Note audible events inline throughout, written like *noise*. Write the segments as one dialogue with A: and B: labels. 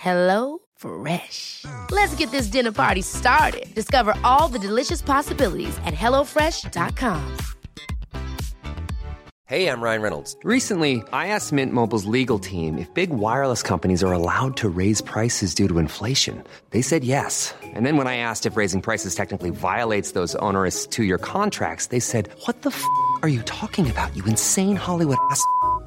A: Hello Fresh. Let's get this dinner party started. Discover all the delicious possibilities at hellofresh.com.
B: Hey, I'm Ryan Reynolds. Recently, I asked Mint Mobile's legal team if big wireless companies are allowed to raise prices due to inflation. They said yes. And then when I asked if raising prices technically violates those onerous two year contracts, they said, What the f are you talking about, you insane Hollywood ass?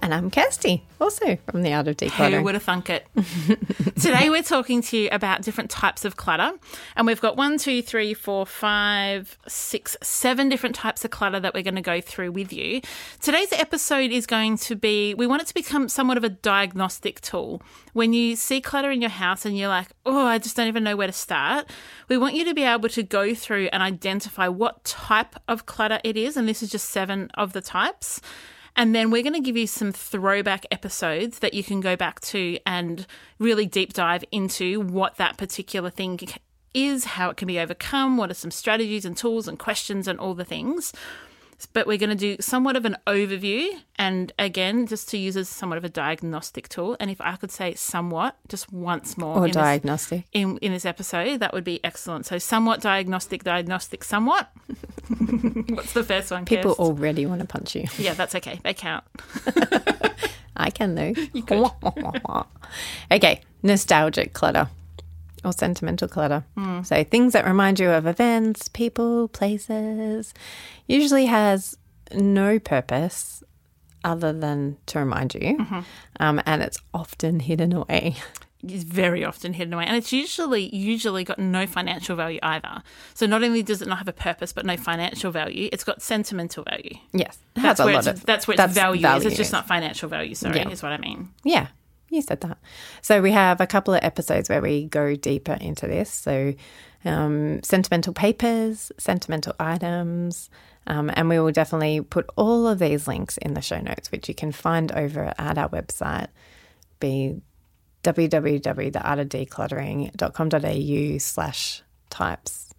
C: And I'm Kirsty, also from the Art of Decluttering.
D: Who would have thunk it? *laughs* Today we're talking to you about different types of clutter. And we've got one, two, three, four, five, six, seven different types of clutter that we're going to go through with you. Today's episode is going to be we want it to become somewhat of a diagnostic tool. When you see clutter in your house and you're like, oh, I just don't even know where to start, we want you to be able to go through and identify what type of clutter it is. And this is just seven of the types. And then we're going to give you some throwback episodes that you can go back to and really deep dive into what that particular thing is, how it can be overcome, what are some strategies and tools and questions and all the things. But we're going to do somewhat of an overview and again, just to use as somewhat of a diagnostic tool. And if I could say somewhat, just once more
C: Or
D: in this- in, in this episode, that would be excellent. So, somewhat diagnostic, diagnostic, somewhat. *laughs* What's the first one?
C: People
D: Kirst?
C: already want to punch you.
D: Yeah, that's okay. They count. *laughs*
C: I can though. *laughs* You could. okay, nostalgic clutter or sentimental clutter. So things that remind you of events, people, places. Usually has no purpose other than to remind you, um, and it's often hidden away.
D: It's very often hidden away, and it's usually usually got no financial value either. So not only does it not have a purpose, but no financial value, it's got sentimental value.
C: Yes,
D: That's where
C: lot
D: it's,
C: of
D: that's where its
C: that's
D: value, is. It's just not financial value. Sorry,
C: Yeah.
D: is what I mean.
C: Yeah, you said that. So we have a couple of episodes where we go deeper into this. So um, sentimental papers, sentimental items, um, and we will definitely put all of these links in the show notes, which you can find over at our website, be www.theartofdecluttering.com.au slash types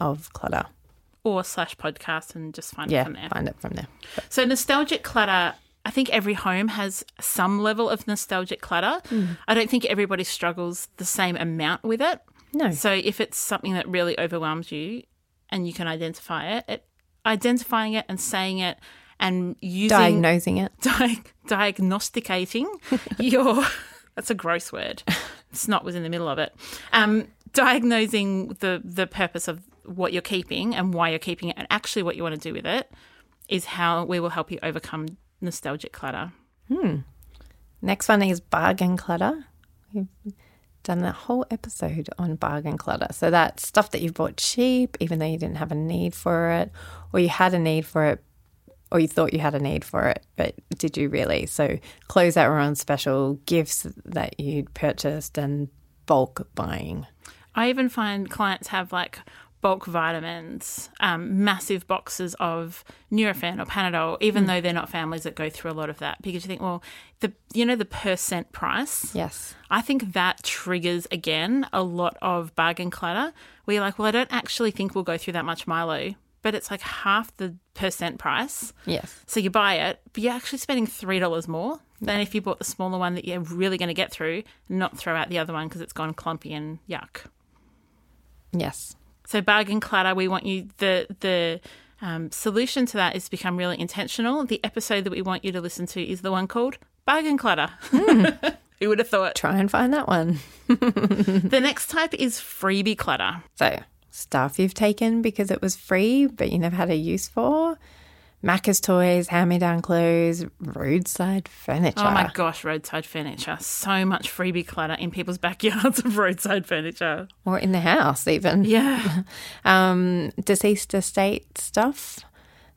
C: of clutter.
D: Or slash podcast and just find it
C: Yeah,
D: from there.
C: find it from there.
D: So nostalgic clutter. I think every home has some level of nostalgic clutter.
C: Mm.
D: I don't think everybody struggles the same amount with it.
C: No.
D: So if it's something that really overwhelms you and you can identify it, it identifying it and saying it and using
C: Diagnosing it. *laughs*
D: di- diagnosticating *laughs* your that's a gross word snot was in the middle of it um, diagnosing the the purpose of what you're keeping and why you're keeping it and actually what you want to do with it is how we will help you overcome nostalgic clutter hmm.
C: Next one is bargain clutter. We've done a whole episode on bargain clutter. So that's stuff that you bought cheap, even though you didn't have a need for it, or you had a need for it, or you thought you had a need for it, but did you really? So clothes that were on special, gifts that you'd purchased, and bulk buying.
D: I even find clients have like bulk vitamins, um, massive boxes of Nurofen or Panadol, even though they're not families that go through a lot of that. Because you think, well, the you know the percent price.
C: Yes.
D: I think that triggers again a lot of bargain clutter. Where you're like, well, I don't actually think we'll go through that much Milo, but it's like half the percent price.
C: Yes.
D: So you buy it, but you're actually spending $3 more than if you bought the smaller one that you're really going to get through, not throw out the other one because it's gone clumpy and yuck.
C: Yes.
D: So bargain clutter, we want you the the um, solution to that is to become really intentional. The episode that we want you to listen to is the one called bargain clutter. *laughs* Who would have thought?
C: Try and find that one. *laughs*
D: The next type is freebie clutter.
C: So, stuff you've taken because it was free, but you never had a use for. Macca's toys, hand me down clothes, roadside furniture.
D: Oh my gosh, roadside furniture. So much freebie clutter in people's backyards *laughs* of roadside furniture.
C: Or in the house, even.
D: Yeah. *laughs*
C: Um, deceased estate stuff.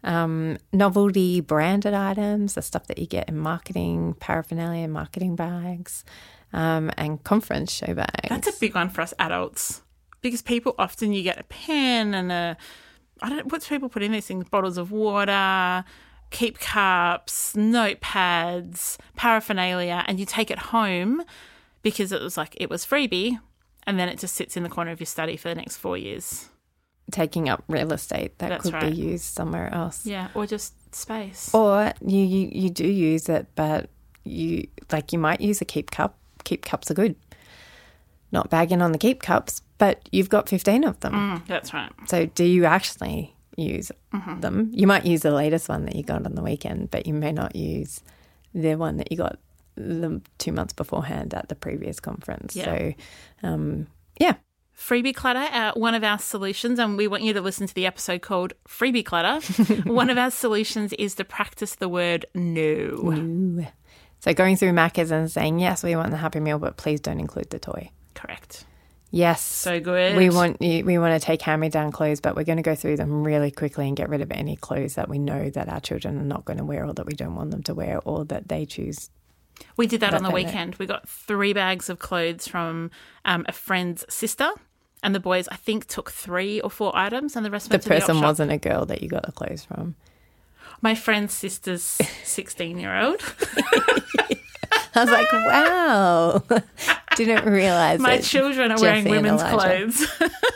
C: Um, novelty branded items, the stuff that you get in marketing, paraphernalia, marketing bags, um, and conference show bags.
D: That's a big one for us adults because people often you get a pen and a I don't what's people put in these things bottles of water, keep cups, notepads, paraphernalia, and you take it home because it was like it was freebie, and then it just sits in the corner of your study for the next four years.
C: taking up real estate that
D: That's
C: could
D: right.
C: be used somewhere else.
D: Yeah, or just space.
C: Or you, you you do use it, but you like you might use a keep cup. Keep cups are good. Not bagging on the keep cups, but you've got fifteen of them.
D: Mm, that's right.
C: So do you actually use
D: Mm-hmm.
C: them? You might use the latest one that you got on the weekend, but you may not use the one that you got the two months beforehand at the previous conference.
D: Yeah.
C: So, um, yeah,
D: Freebie clutter, uh, one of our solutions, and we want you to listen to the episode called Freebie Clutter. *laughs* one of our solutions is to practice the word no.
C: So going through Macca's and saying, yes, we want the Happy Meal, but please don't include the toy.
D: Correct.
C: Yes.
D: So good.
C: We want you, we want to take hand-me-down clothes, but we're going to go through them really quickly and get rid of any clothes that we know that our children are not going to wear or that we don't want them to wear or that they choose.
D: We did that on the
C: That they know.
D: weekend. We got three bags of clothes from um, a friend's sister, and the boys, I think, took three or four items, and the rest
C: The
D: went the
C: person
D: shop.
C: wasn't a girl that you got the clothes from.
D: My friend's sister's *laughs* 16 year old. *laughs*
C: I was like, wow. *laughs* Didn't realize
D: My children are wearing
C: Jesse
D: women's clothes.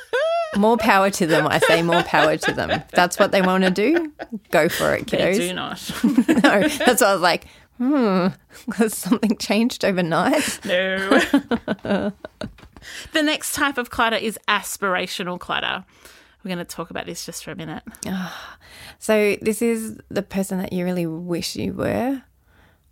D: *laughs*
C: More power to them. I say more power to them. If that's what they want to do, go for it,
D: they
C: kiddos.
D: do not. *laughs*
C: no, that's why I was like, hmm, has something changed overnight?
D: No. the next type of clutter is aspirational clutter. We're going to talk about this just for a minute.
C: So this is the person that you really wish you were,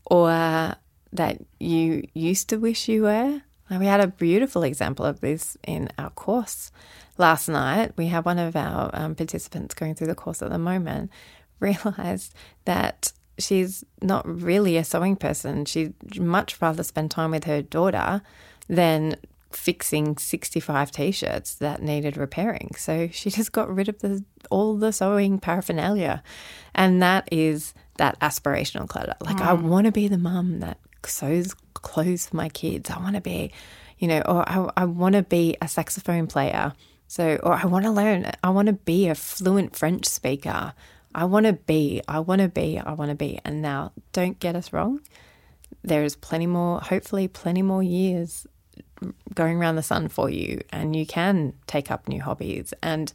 C: or that you used to wish you were. We had a beautiful example of this in our course last night. We had one of our um, participants going through the course at the moment *laughs* realized that she's not really a sewing person. She'd much rather spend time with her daughter than fixing 65 t-shirts that needed repairing. So she *laughs* just got rid of the all the sewing paraphernalia. And that is that aspirational clutter. Like I want to be the mum that sews clothes for my kids. I want to be, you know, or I, I want to be a saxophone player. So, or I want to learn, I want to be a fluent French speaker. I want to be, I want to be, I want to be. And now, don't get us wrong. There is plenty more, hopefully, plenty more years going around the sun for you, and you can take up new hobbies. And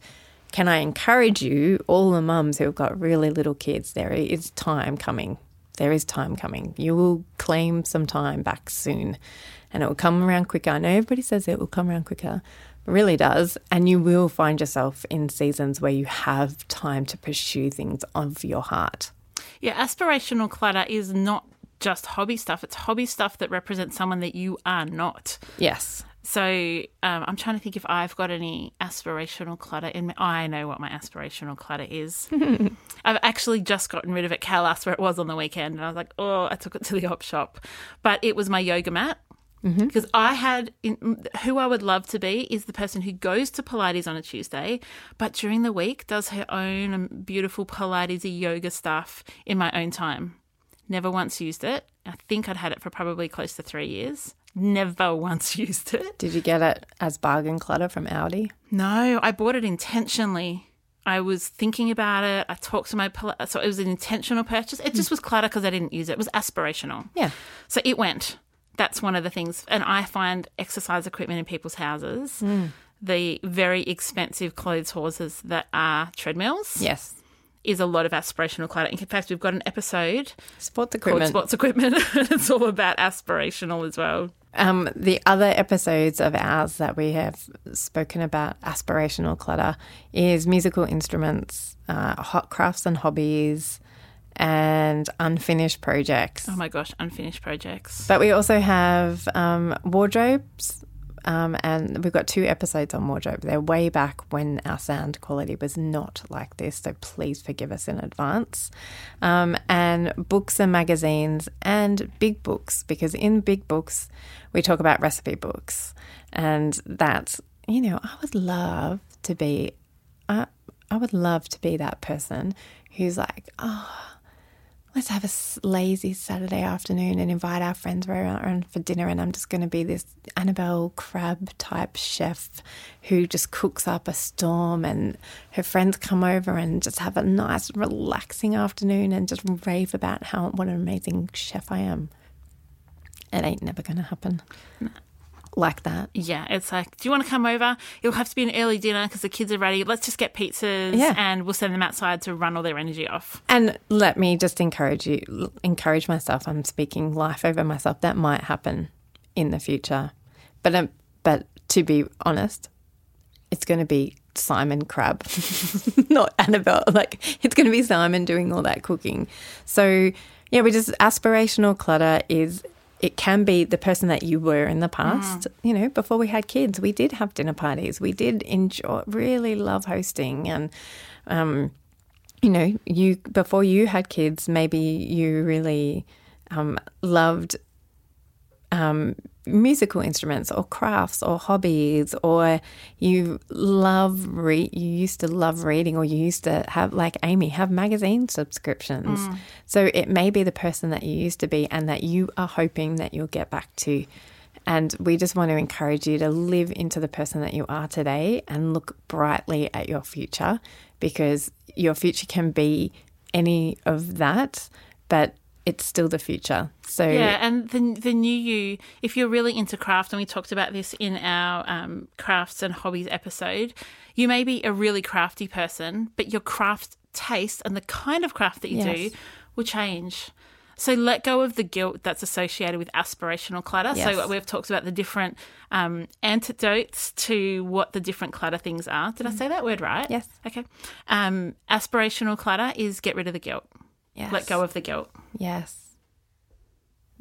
C: can I encourage you, all the mums who've got really little kids, there is time coming. There is time coming. You will claim some time back soon, and it will come around quicker. I know everybody says it will come around quicker, it really does. And you will find yourself in seasons where you have time to pursue things of your heart.
D: Yeah, aspirational clutter is not just hobby stuff, it's hobby stuff that represents someone that you are not.
C: Yes.
D: So um, I'm trying to think if I've got any aspirational clutter in me. I know what my aspirational clutter is. *laughs* I've actually just gotten rid of it. Cal asked where it was on the weekend, and I was like, oh, I took it to the op shop. But it was my yoga mat. Because I had in, who I would love to be is the person who goes to Pilates on a Tuesday, but during the week does her own um, beautiful Pilates yoga stuff in my own time. Never once used it. I think I'd had it for probably close to three years. Never once *laughs* used it.
C: Did you get it as bargain clutter from Aldi?
D: No, I bought it intentionally. I was thinking about it. I talked to my so it was an intentional purchase. It just hmm. was clutter because I didn't use it. It was aspirational.
C: Yeah.
D: So it went. That's one of the things. And I find exercise equipment in people's houses hmm. the very expensive clothes horses that are treadmills
C: Yes.
D: Is a lot of aspirational clutter. In fact, we've got an episode
C: Sports equipment.
D: Sports Equipment. *laughs* it's all about aspirational as well.
C: Um, the other episodes of ours that we have spoken about aspirational clutter is musical instruments, uh, hot crafts and hobbies, and unfinished projects.
D: Oh my gosh, unfinished projects.
C: But we also have um, wardrobes, um, and we've got two episodes on wardrobe. They're way back when our sound quality was not like this, so please forgive us in advance. Um, and books and magazines and big books, because in big books, we talk about recipe books. And that's, you know, I would love to be, I, I would love to be that person who's like, oh, let's have a lazy Saturday afternoon and invite our friends around for dinner. And I'm just going to be this Annabel Crabb type chef who just cooks up a storm, and her friends come over and just have a nice, relaxing afternoon and just rave about how what an amazing chef I am. It ain't never going to happen like that.
D: Yeah, it's like, do you want to come over? It'll have to be an early dinner because the kids are ready. Let's just get pizzas
C: Yeah.
D: and we'll send them outside to run all their energy off.
C: And let me just encourage you, encourage myself. I'm speaking life over myself. That might happen in the future, but um, but to be honest, it's going to be Simon Crabb, *laughs* not Annabel. Like it's going to be Simon doing all that cooking. So yeah, we just aspirational clutter is. It can be the person that you were in the past. You know, before we had kids, we did have dinner parties. We did enjoy, really love hosting, and um, you know, you before you had kids, maybe you really um, loved um, musical instruments or crafts or hobbies, or you love re- you used to love reading, or you used to have like Amy have magazine subscriptions. So it may be the person that you used to be, and that you are hoping that you'll get back to. And we just want to encourage you to live into the person that you are today and look brightly at your future because your future can be any of that, but it's still the future. So,
D: Yeah, and the the new you, if you're really into craft, and we talked about this in our um, crafts and hobbies episode, you may be a really crafty person, but your craft taste and the kind of craft that you
C: Yes.
D: do will change. So let go of the guilt that's associated with aspirational clutter.
C: Yes.
D: So we've talked about the different um, antidotes to what the different clutter things are. Did I say that word right?
C: Yes.
D: Okay. Um, aspirational clutter is get rid of the guilt.
C: Yes.
D: Let go of the guilt.
C: Yes.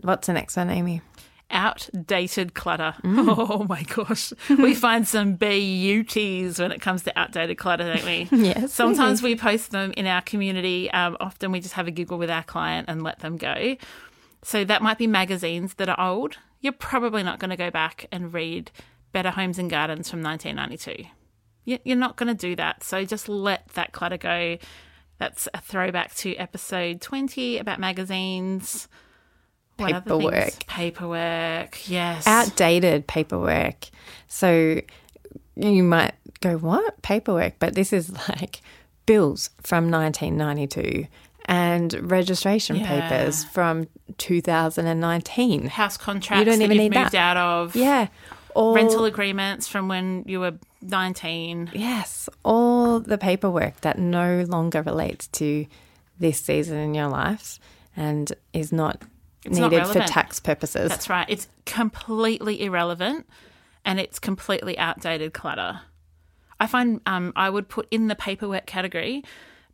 C: What's the next one, Amy?
D: outdated clutter. *laughs* Oh my gosh. we *laughs* find some beauties when it comes to outdated clutter, don't we? *laughs*
C: Yes,
D: Sometimes we post them in our community. Um, often we just have a giggle with our client and let them go. So that might be magazines that are old. You're probably not going to go back and read Better Homes and Gardens from 1992. You're not going to do that. So just let that clutter go. That's a throwback to episode 20 about magazines.
C: Paperwork.
D: Paperwork, yes.
C: Outdated paperwork. So you might go, what? Paperwork? But this is like bills from 1992 and registration
D: Yeah.
C: papers from 2019.
D: House contracts
C: You don't
D: that
C: even need
D: moved
C: that.
D: out of.
C: Yeah. All,
D: Rental agreements from when you were 19.
C: Yes, all the paperwork that no longer relates to this season in your life and is not
D: It's not
C: needed for tax purposes.
D: That's right. It's completely irrelevant and it's completely outdated clutter. I find um, I would put in the paperwork category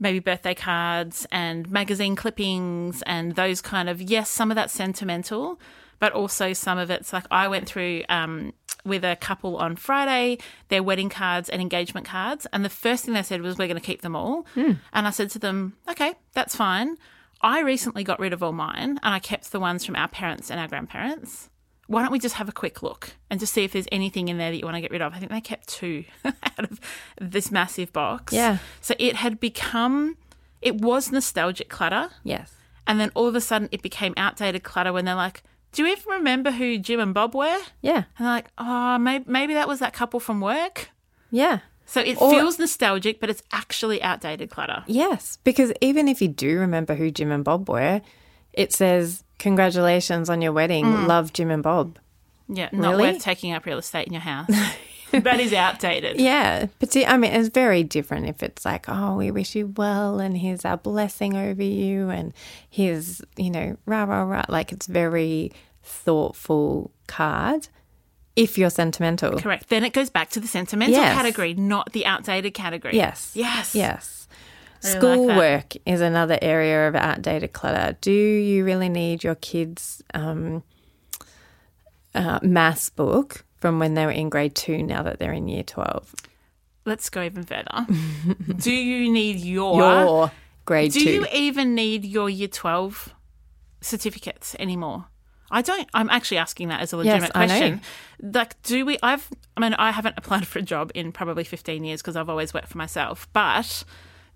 D: maybe birthday cards and magazine clippings and those kind of, yes, some of that's sentimental, but also some of it's like I went through um, with a couple on Friday, their wedding cards and engagement cards. And the first thing they said was, we're going to keep them all. And I said to them, okay, that's fine. I recently got rid of all mine and I kept the ones from our parents and our grandparents. Why don't we just have a quick look and just see if there's anything in there that you want to get rid of? I think they kept two *laughs* out of this massive box.
C: Yeah.
D: So it had become, it was nostalgic clutter.
C: yes.
D: And then all of a sudden it became outdated clutter when they're like, do you even remember who Jim and Bob were?
C: Yeah.
D: And like, oh, maybe, maybe that was that couple from work.
C: Yeah.
D: So it
C: Or-
D: feels nostalgic, but it's actually outdated clutter.
C: Yes. Because even if you do remember who Jim and Bob were, it says, Congratulations on your wedding. Mm. Love Jim and Bob.
D: Yeah, not
C: Really?
D: worth taking up real estate in your house. *laughs* *laughs* that is outdated.
C: Yeah, but see, I mean, it's very different if it's like, oh, we wish you well, and here's our blessing over you, and here's, you know, rah, rah, rah. Like, it's very thoughtful card if you're sentimental.
D: Correct. Then it goes back to the sentimental
C: Yes.
D: category, not the outdated category.
C: Yes.
D: Yes.
C: Yes.
D: really like
C: Schoolwork is another area of outdated clutter. Do you really need your kids' um, uh, maths book from when they were in grade two now that they're in year 12?
D: Let's go even further. *laughs* Do you need your,
C: Your grade
D: Do
C: two.
D: you even need your year 12 certificates anymore? I don't. I'm actually asking that as a legitimate
C: know.
D: question. Like, do we? I've. I mean, I haven't applied *laughs* for a job in probably 15 years because I've always worked for myself. But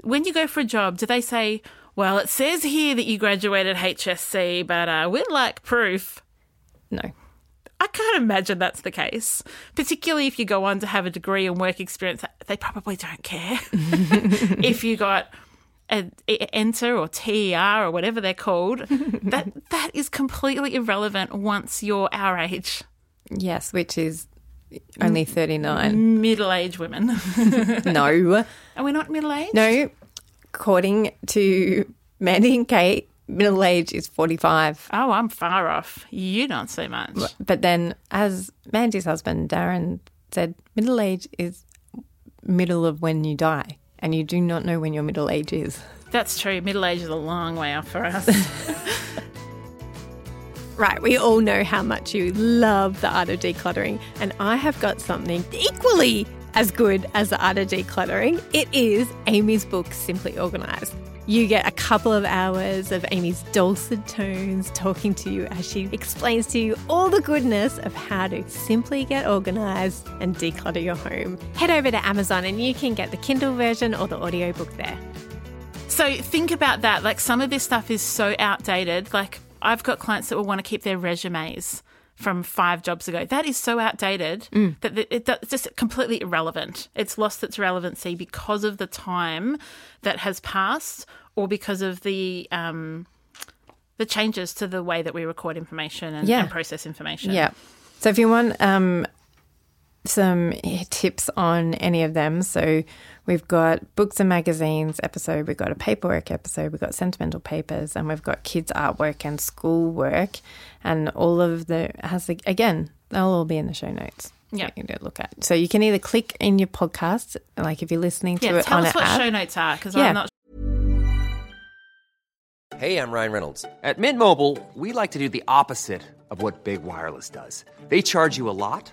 D: when you go for a job, do they say, "Well, it says here that you graduated HSC, but uh, we'd like proof"?
C: no.
D: I can't imagine that's the case. Particularly if you go on to have a degree and work experience, they probably don't care. *laughs* if you got a, a- ENTER or TER or whatever they're called, *laughs* that that is completely irrelevant once you're our age,
C: Yes, which is only 39.
D: middle-aged women. *laughs*
C: no.
D: Are we not middle-aged?
C: No. According to Mandy and Kate, middle age is 45.
D: Oh, I'm far off. You don't so much.
C: But then, as Mandy's husband, Darren, said, middle age is middle of when you die. And you do not know when your middle age is.
D: That's true. Middle age is a long way off for us. *laughs*
E: Right, we all know how much you love the art of decluttering, and I have got something equally as good as the art of decluttering. It is Amy's book, Simply Organised. You get a couple of hours of Amy's dulcet tones talking to you as she explains to you all the goodness of how to simply get organised and declutter your home. Head over to Amazon and you can get the Kindle version or the audiobook there.
D: So think about that. Like some of this stuff is so outdated. Like I've got clients that will want to keep their resumes from five jobs ago. That is so outdated that it, just completely irrelevant. It's lost its relevancy because of the time that has passed, or because of the um, the changes to the way that we record information and,
C: Yeah.
D: and process information.
C: Yeah. So if you want um, some tips on any of them, so we've got books and magazines episode, we've got a paperwork episode, we've got sentimental papers, and we've got kids artwork and school work, and all of the has the, again they'll all be in the show notes.
D: Yeah.
C: you can go look at. So you can either click in your podcast, like if you're listening to
D: Yeah,
C: it
D: tell
C: on
D: us
C: an
D: what
C: app.
D: show notes are because
C: Yeah.
D: I'm not
B: Hey, I'm Ryan Reynolds. At Mint Mobile, we like to do the opposite of what Big Wireless does. They charge you a lot,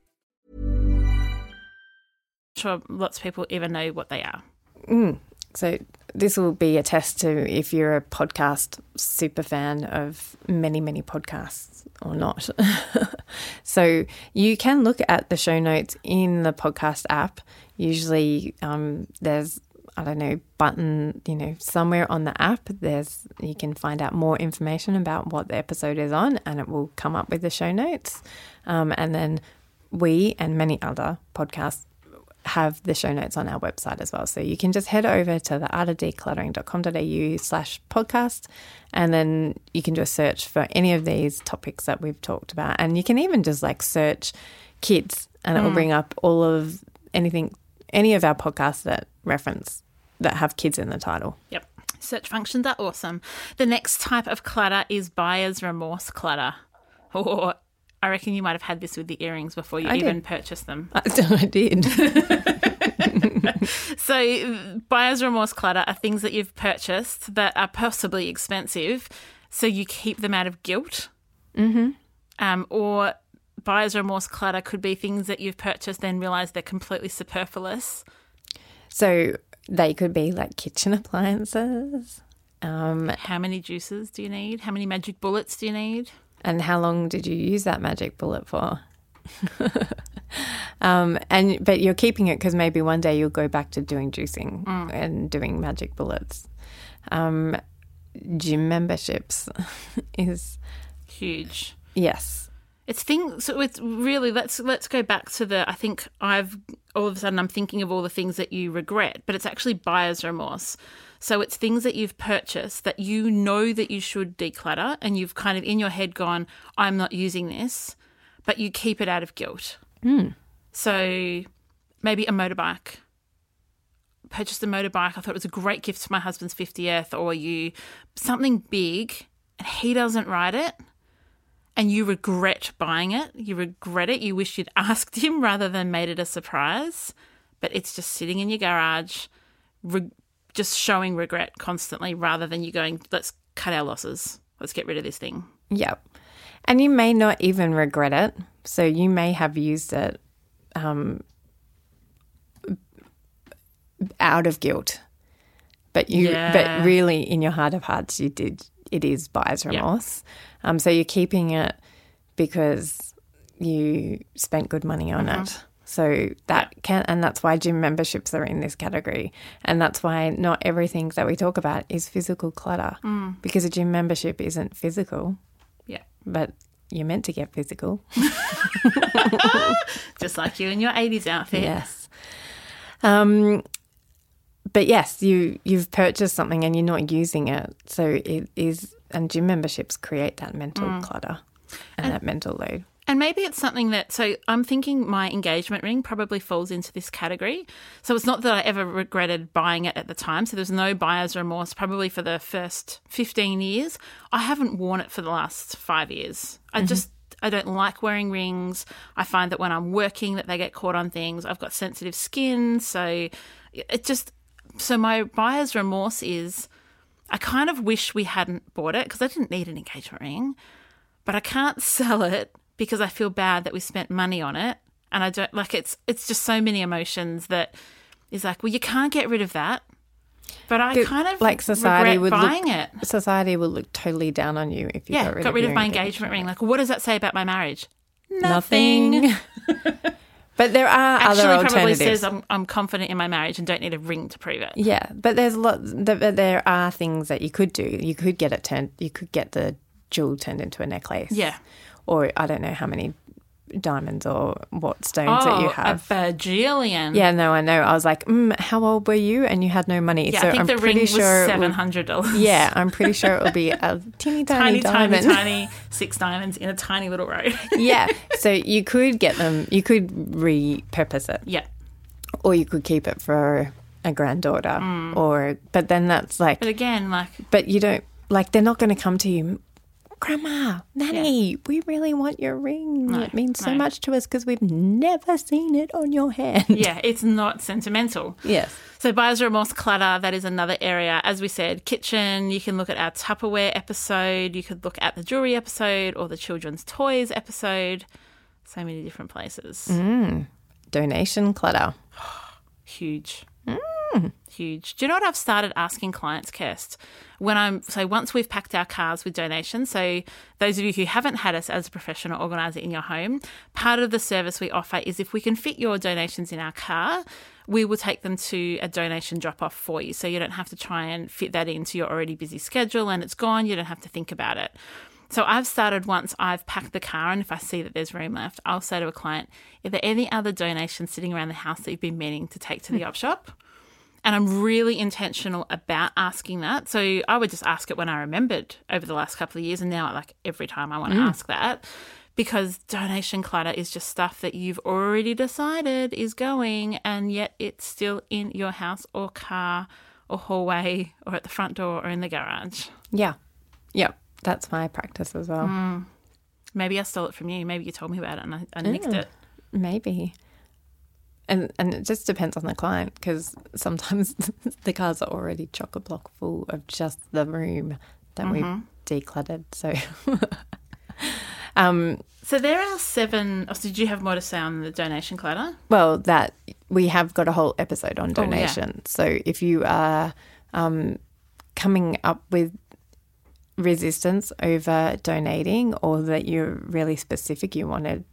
D: Sure lots of people even know what they are.
C: So this will be a test to if you're a podcast super fan of many, many podcasts or not. *laughs* so you can look at the show notes in the podcast app. Usually um, there's I don't know button you know somewhere on the app. There's you can find out more information about what the episode is on, and it will come up with the show notes. Um, and then we and many other podcasts have the show notes on our website as well. So you can just head over to the artofdecluttering.com.au slash podcast and then you can just search for any of these topics that we've talked about. And you can even just like search kids and it will mm. bring up all of anything, any of our podcasts that reference that have kids in the title.
D: Yep. Search functions are awesome. The next type of clutter is buyer's remorse clutter. *laughs* Or I reckon you might have had this with the earrings before you
C: I
D: even
C: did.
D: purchased them. *laughs*
C: I did. *laughs* *laughs*
D: So, buyer's remorse clutter are things that you've purchased that are possibly expensive, so you keep them out of guilt. Mm-hmm. Um, or buyer's remorse clutter could be things that you've purchased then realize they're completely superfluous.
C: so they could be like kitchen appliances. Um,
D: How many juices do you need? How many magic bullets do you need?
C: And how long did you use that magic bullet for? *laughs* um, and but you're keeping it because maybe one day you'll go back to doing juicing and doing magic bullets. Um, gym memberships *laughs* is
D: Huge.
C: yes,
D: It's things. So it's really let's let's go back to the. I think I've all of a sudden I'm thinking of all the things that you regret, but it's actually buyer's remorse. So it's things that you've purchased that you know that you should declutter, and you've kind of in your head gone, "I'm not using this," but you keep it out of guilt. Hmm. So maybe a motorbike. Purchased a motorbike. I thought it was a great gift for my husband's 50th, or you something big, and he doesn't ride it and you regret buying it, you regret it, you wish you'd *laughs* asked him rather than made it a surprise, but it's just sitting in your garage, re- just showing regret constantly rather than you going, let's cut our losses, let's get rid of this thing.
C: Yep. And you may not even regret it. So you may have used it um, out of guilt. But you
D: Yeah.
C: but really in your heart of hearts you did it is buyer's remorse. Um, so you're keeping it because you spent good money on it. So that can and that's why gym memberships are in this category. And that's why not everything that we talk about is physical clutter. Because a gym membership isn't physical
D: Yeah.
C: but you're meant to get physical. *laughs*
D: Just like you in your 80s outfit.
C: Yes. Um, but yes, you you've purchased something and you're not using it, so it is. And gym memberships create that mental clutter and, that mental load.
D: And maybe it's something that, so I'm thinking my engagement ring probably falls into this category. So it's not that I ever regretted buying it at the time. So there's no buyer's remorse probably for the first 15 years. I haven't worn it for the last five years. I mm-hmm. just, I don't like wearing rings. I find that when I'm working that they get caught on things. I've got sensitive skin. So it just, so my buyer's remorse is I kind of wish we hadn't bought it because I didn't need an engagement ring but I can't *laughs* sell it because I feel bad that we spent money on it. And I don't like it's it's just so many emotions that is like, well, you can't get rid of that. But I
C: But,
D: kind of
C: like society would
D: buying
C: look,
D: it.
C: Society will look totally down on you if you
D: Yeah,
C: got rid,
D: got
C: of,
D: rid
C: your
D: of my engagement ring. Like, what does that say about my marriage?
C: Nothing. *laughs* *laughs* but there are
D: Actually,
C: other
D: probably says I'm, I'm confident in my marriage and don't need a ring to prove it.
C: Yeah, but there's lots. There there are things that you could do. You could get it turned. You could get the jewel turned into a necklace.
D: Yeah.
C: Or I don't know how many diamonds or what stones that you have.
D: Oh, a bajillion.
C: yeah, no, I know. I was like, mm, how old were you? And you had no money.
D: Yeah,
C: so
D: I think
C: am
D: the ring
C: pretty
D: was
C: sure. it
D: seven hundred dollars.
C: Yeah, I'm pretty sure it will be a *laughs* teeny
D: tiny,
C: tiny,
D: tiny,
C: diamond.
D: tiny, *laughs* six diamonds in a tiny little row. *laughs*
C: yeah, so you could get them. You could repurpose it,
D: yeah.
C: or you could keep it for a granddaughter, or but then that's like
D: Mm. But again, like
C: But you don't like they're not going to come to you, Grandma, Nanny. We really want your ring. it means so
D: no.
C: much to us because we've never seen it on your hand.
D: yeah, it's not sentimental.
C: Yes.
D: So buyer's remorse clutter, that is another area. As we said, kitchen, you can look at our Tupperware episode, you could look at the jewelry episode or the children's toys episode. So many different places. Mm.
C: Donation clutter.
D: Huge. Mm. Hmm, huge. Do you know what I've started asking clients, Kirst? When I'm so once we've packed our cars with donations, so those of you who haven't had us as a professional organizer in your home, part of the service we offer is if we can fit your donations in our car, we will take them to a donation drop off for you. So you don't have to try and fit that into your already busy schedule and it's gone. You don't have to think about it. So I've started once I've packed the car, and if I see that there's room left, I'll say to a client, "Are there any other donations sitting around the house that you've been meaning to take to the hmm. op shop?" And I'm really intentional about asking that. So I would just ask it when I remembered over the last couple of years, and now like every time I want to mm. ask that because donation clutter is just stuff that you've already decided is going, and yet it's still in your house or car or hallway or at the front door or in the garage.
C: Yeah. Yeah. That's my practice as well. Mm.
D: Maybe I stole it from you. Maybe you told me about it and I, I nicked it.
C: Maybe. And and it just depends on the client because sometimes *laughs* the cars are already chock a block full of just the room that we've decluttered. So, *laughs* um,
D: So there are seven. Oh, so did you have more to say on the donation clutter?
C: well, that we have got a whole episode on
D: Oh, yeah.
C: donation. So if you are um, coming up with resistance over donating, or that you're really specific, you want to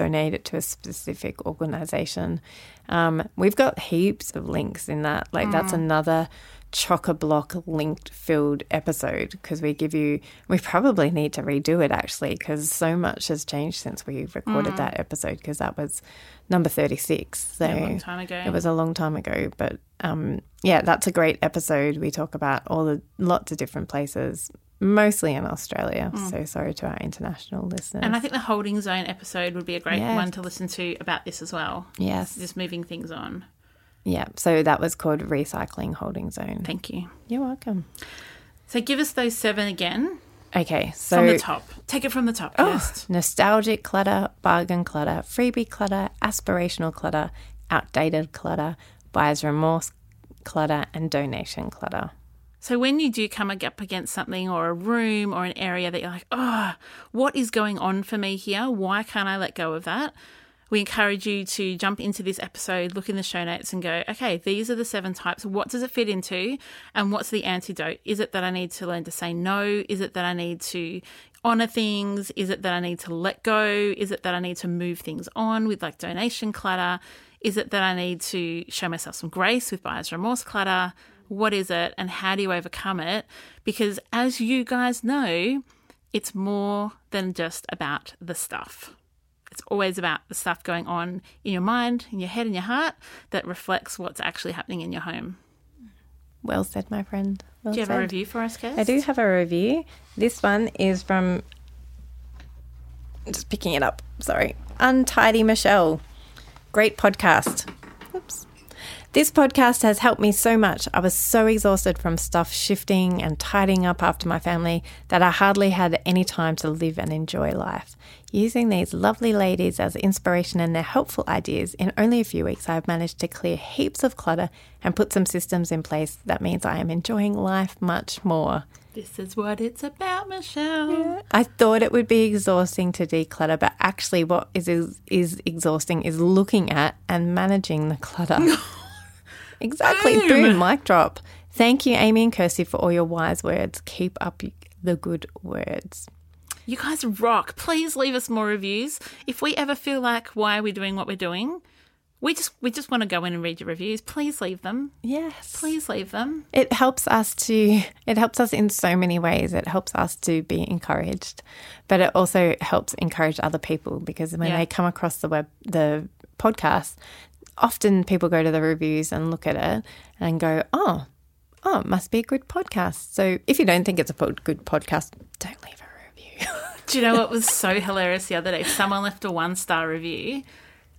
C: donate it to a specific organization, um, we've got heaps of links in that. Like that's another chock a block linked filled episode because we give you we probably need to redo it actually because so much has changed since we recorded that episode because that was number 36 so
D: Yeah, a long time ago.
C: it was a long time ago but um yeah that's a great episode. We talk about all the lots of different places mostly in australia hmm. so sorry to our international listeners
D: And I think the holding zone episode would be a great
C: Yes.
D: one to listen to about this as well.
C: yes
D: Just moving things on.
C: yeah so that was called recycling holding zone
D: Thank you.
C: you're welcome
D: So give us those seven again
C: okay so
D: from the top. Take it from the top
C: Oh,
D: first.
C: nostalgic clutter, bargain clutter, freebie clutter, aspirational clutter, outdated clutter, buyer's remorse clutter, and donation clutter.
D: So when you do come up against something or a room or an area that you're like, oh, what is going on for me here? Why can't I let go of that? We encourage you to jump into this episode, look in the show notes, and go, okay, these are the seven types. What does it fit into? And what's the antidote? Is it that I need to learn to say no? Is it that I need to honor things? Is it that I need to let go? Is it that I need to move things on with like donation clutter? Is it that I need to show myself some grace with buyer's remorse clutter? What is it and how do you overcome it? Because as you guys know, it's more than just about the stuff. It's always about the stuff going on in your mind, in your head, in your heart that reflects what's actually happening in your home.
C: Well said, my friend. Well
D: Do you have
C: said.
D: a review for us, Kirst?
C: I do have a review. This one is from. Just picking it up. Sorry. Untidy Michelle. Great podcast. This podcast has helped me so much. I was so exhausted from stuff shifting and tidying up after my family that I hardly had any time to live and enjoy life. Using these lovely ladies as inspiration and their helpful ideas, in only a few weeks, I have managed to clear heaps of clutter and put some systems in place that means I am enjoying life much more.
D: This is what it's about, Michelle.
C: I thought it would be exhausting to declutter, but actually, what is is, is exhausting is looking at and managing the clutter. *laughs* exactly. Boom. Mic drop. Thank you, Amy and Kirsty, for all your wise words. Keep up the good words.
D: You guys rock. Please leave us more reviews. If we ever feel like why are we doing what we're doing, we just we just want to go in and read your reviews. Please leave them.
C: Yes.
D: Please leave them.
C: It helps us to it helps us in so many ways. It helps us to be encouraged, but it also helps encourage other people because when
D: Yeah.
C: they come across the web the podcast, often people go to the reviews and look at it and go, "Oh, oh, it must be a good podcast." So if you don't think it's a good podcast, don't leave a review. *laughs*
D: Do you know what was so hilarious the other day? Someone left a one star review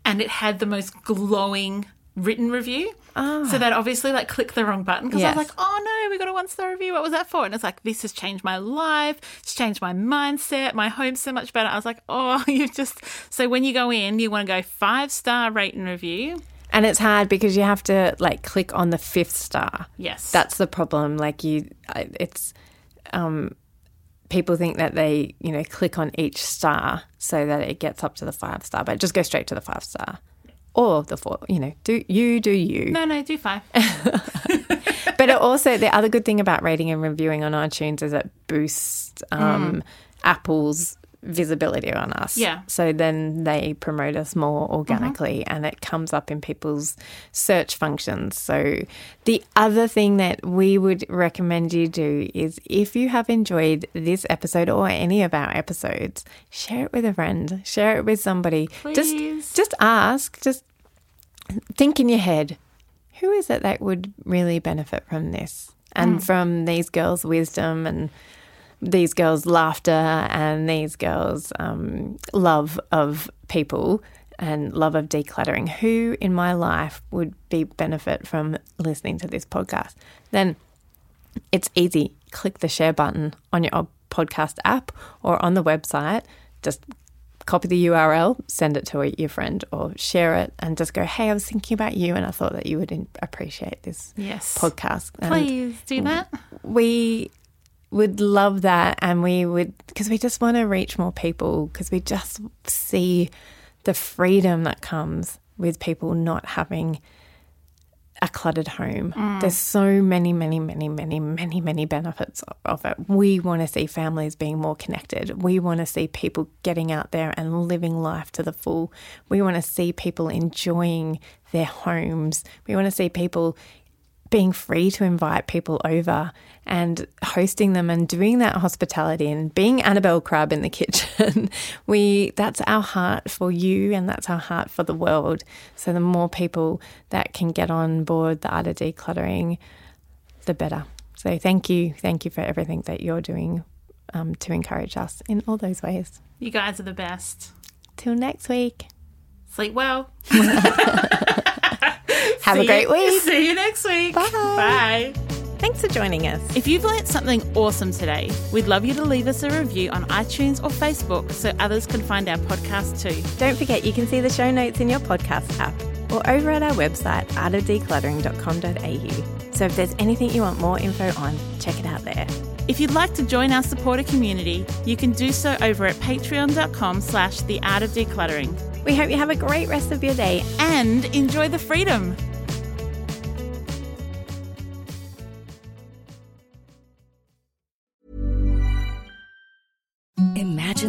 D: and it had the most glowing written review. So they'd obviously like click the wrong button because I was like, oh no, we got a one star review. What was that for? And it's like, this has changed my life. It's changed my mindset. My home's so much better. I was like, oh, *laughs* you've just. So when you go in, you want to go five star rate and review.
C: and it's hard because you have to like click on the fifth star.
D: Yes.
C: That's the problem. Like you, it's um, people think that they you know click on each star so that it gets up to the five star, but just go straight to the five star or the four. You know, do you do you?
D: no, no, do five. *laughs* *laughs*
C: But it also the other good thing about rating and reviewing on iTunes is it boosts um, Apple's visibility on us.
D: Yeah.
C: So then they promote us more organically and it comes up in people's search functions. So the other thing that we would recommend you do is if you have enjoyed this episode or any of our episodes, share it with a friend, share it with somebody.
D: Please.
C: Just just ask, just think in your head, who is it that would really benefit from this? And from these girls' wisdom and these girls' laughter and these girls' um, love of people and love of decluttering. Who in my life would be benefit from listening to this podcast? Then it's easy. Click the share button on your podcast app or on the website. Just copy the URL, send it to your friend, or share it, and just go, "Hey, I was thinking about you, and I thought that you would appreciate this
D: Yes.
C: podcast." And
D: Please do that.
C: we would love that and we would because we just want to reach more people because we just see the freedom that comes with people not having a cluttered home. Mm. There's so many, many, many, many, many, many benefits of it. We want to see families being more connected. We want to see people getting out there and living life to the full. We want to see people enjoying their homes. We want to see people being free to invite people over and hosting them and doing that hospitality and being Annabel Crabb in the *laughs* kitchen. we that's our heart for you and that's our heart for the world. So the more people that can get on board the art of decluttering, the better. So thank you, thank you for everything that you're doing um, to encourage us in all those ways.
D: You guys are the best.
C: Till next week.
D: Sleep well. *laughs*
C: Have
D: See
C: a great
D: you-
C: week. *laughs*
D: See you next week.
C: Bye.
D: Bye.
C: Thanks for joining us.
D: If you've learnt something awesome today, we'd love you to leave us a review on iTunes or Facebook so others can find our podcast too.
C: Don't forget you can see the show notes in your podcast app or over at our website, artofdecluttering.com.au. So if there's anything you want more info on, check it out there.
D: If you'd like to join our supporter community, you can do so over at patreon.com slash the art of decluttering.
C: We hope you have a great rest of your day.
D: And enjoy the freedom.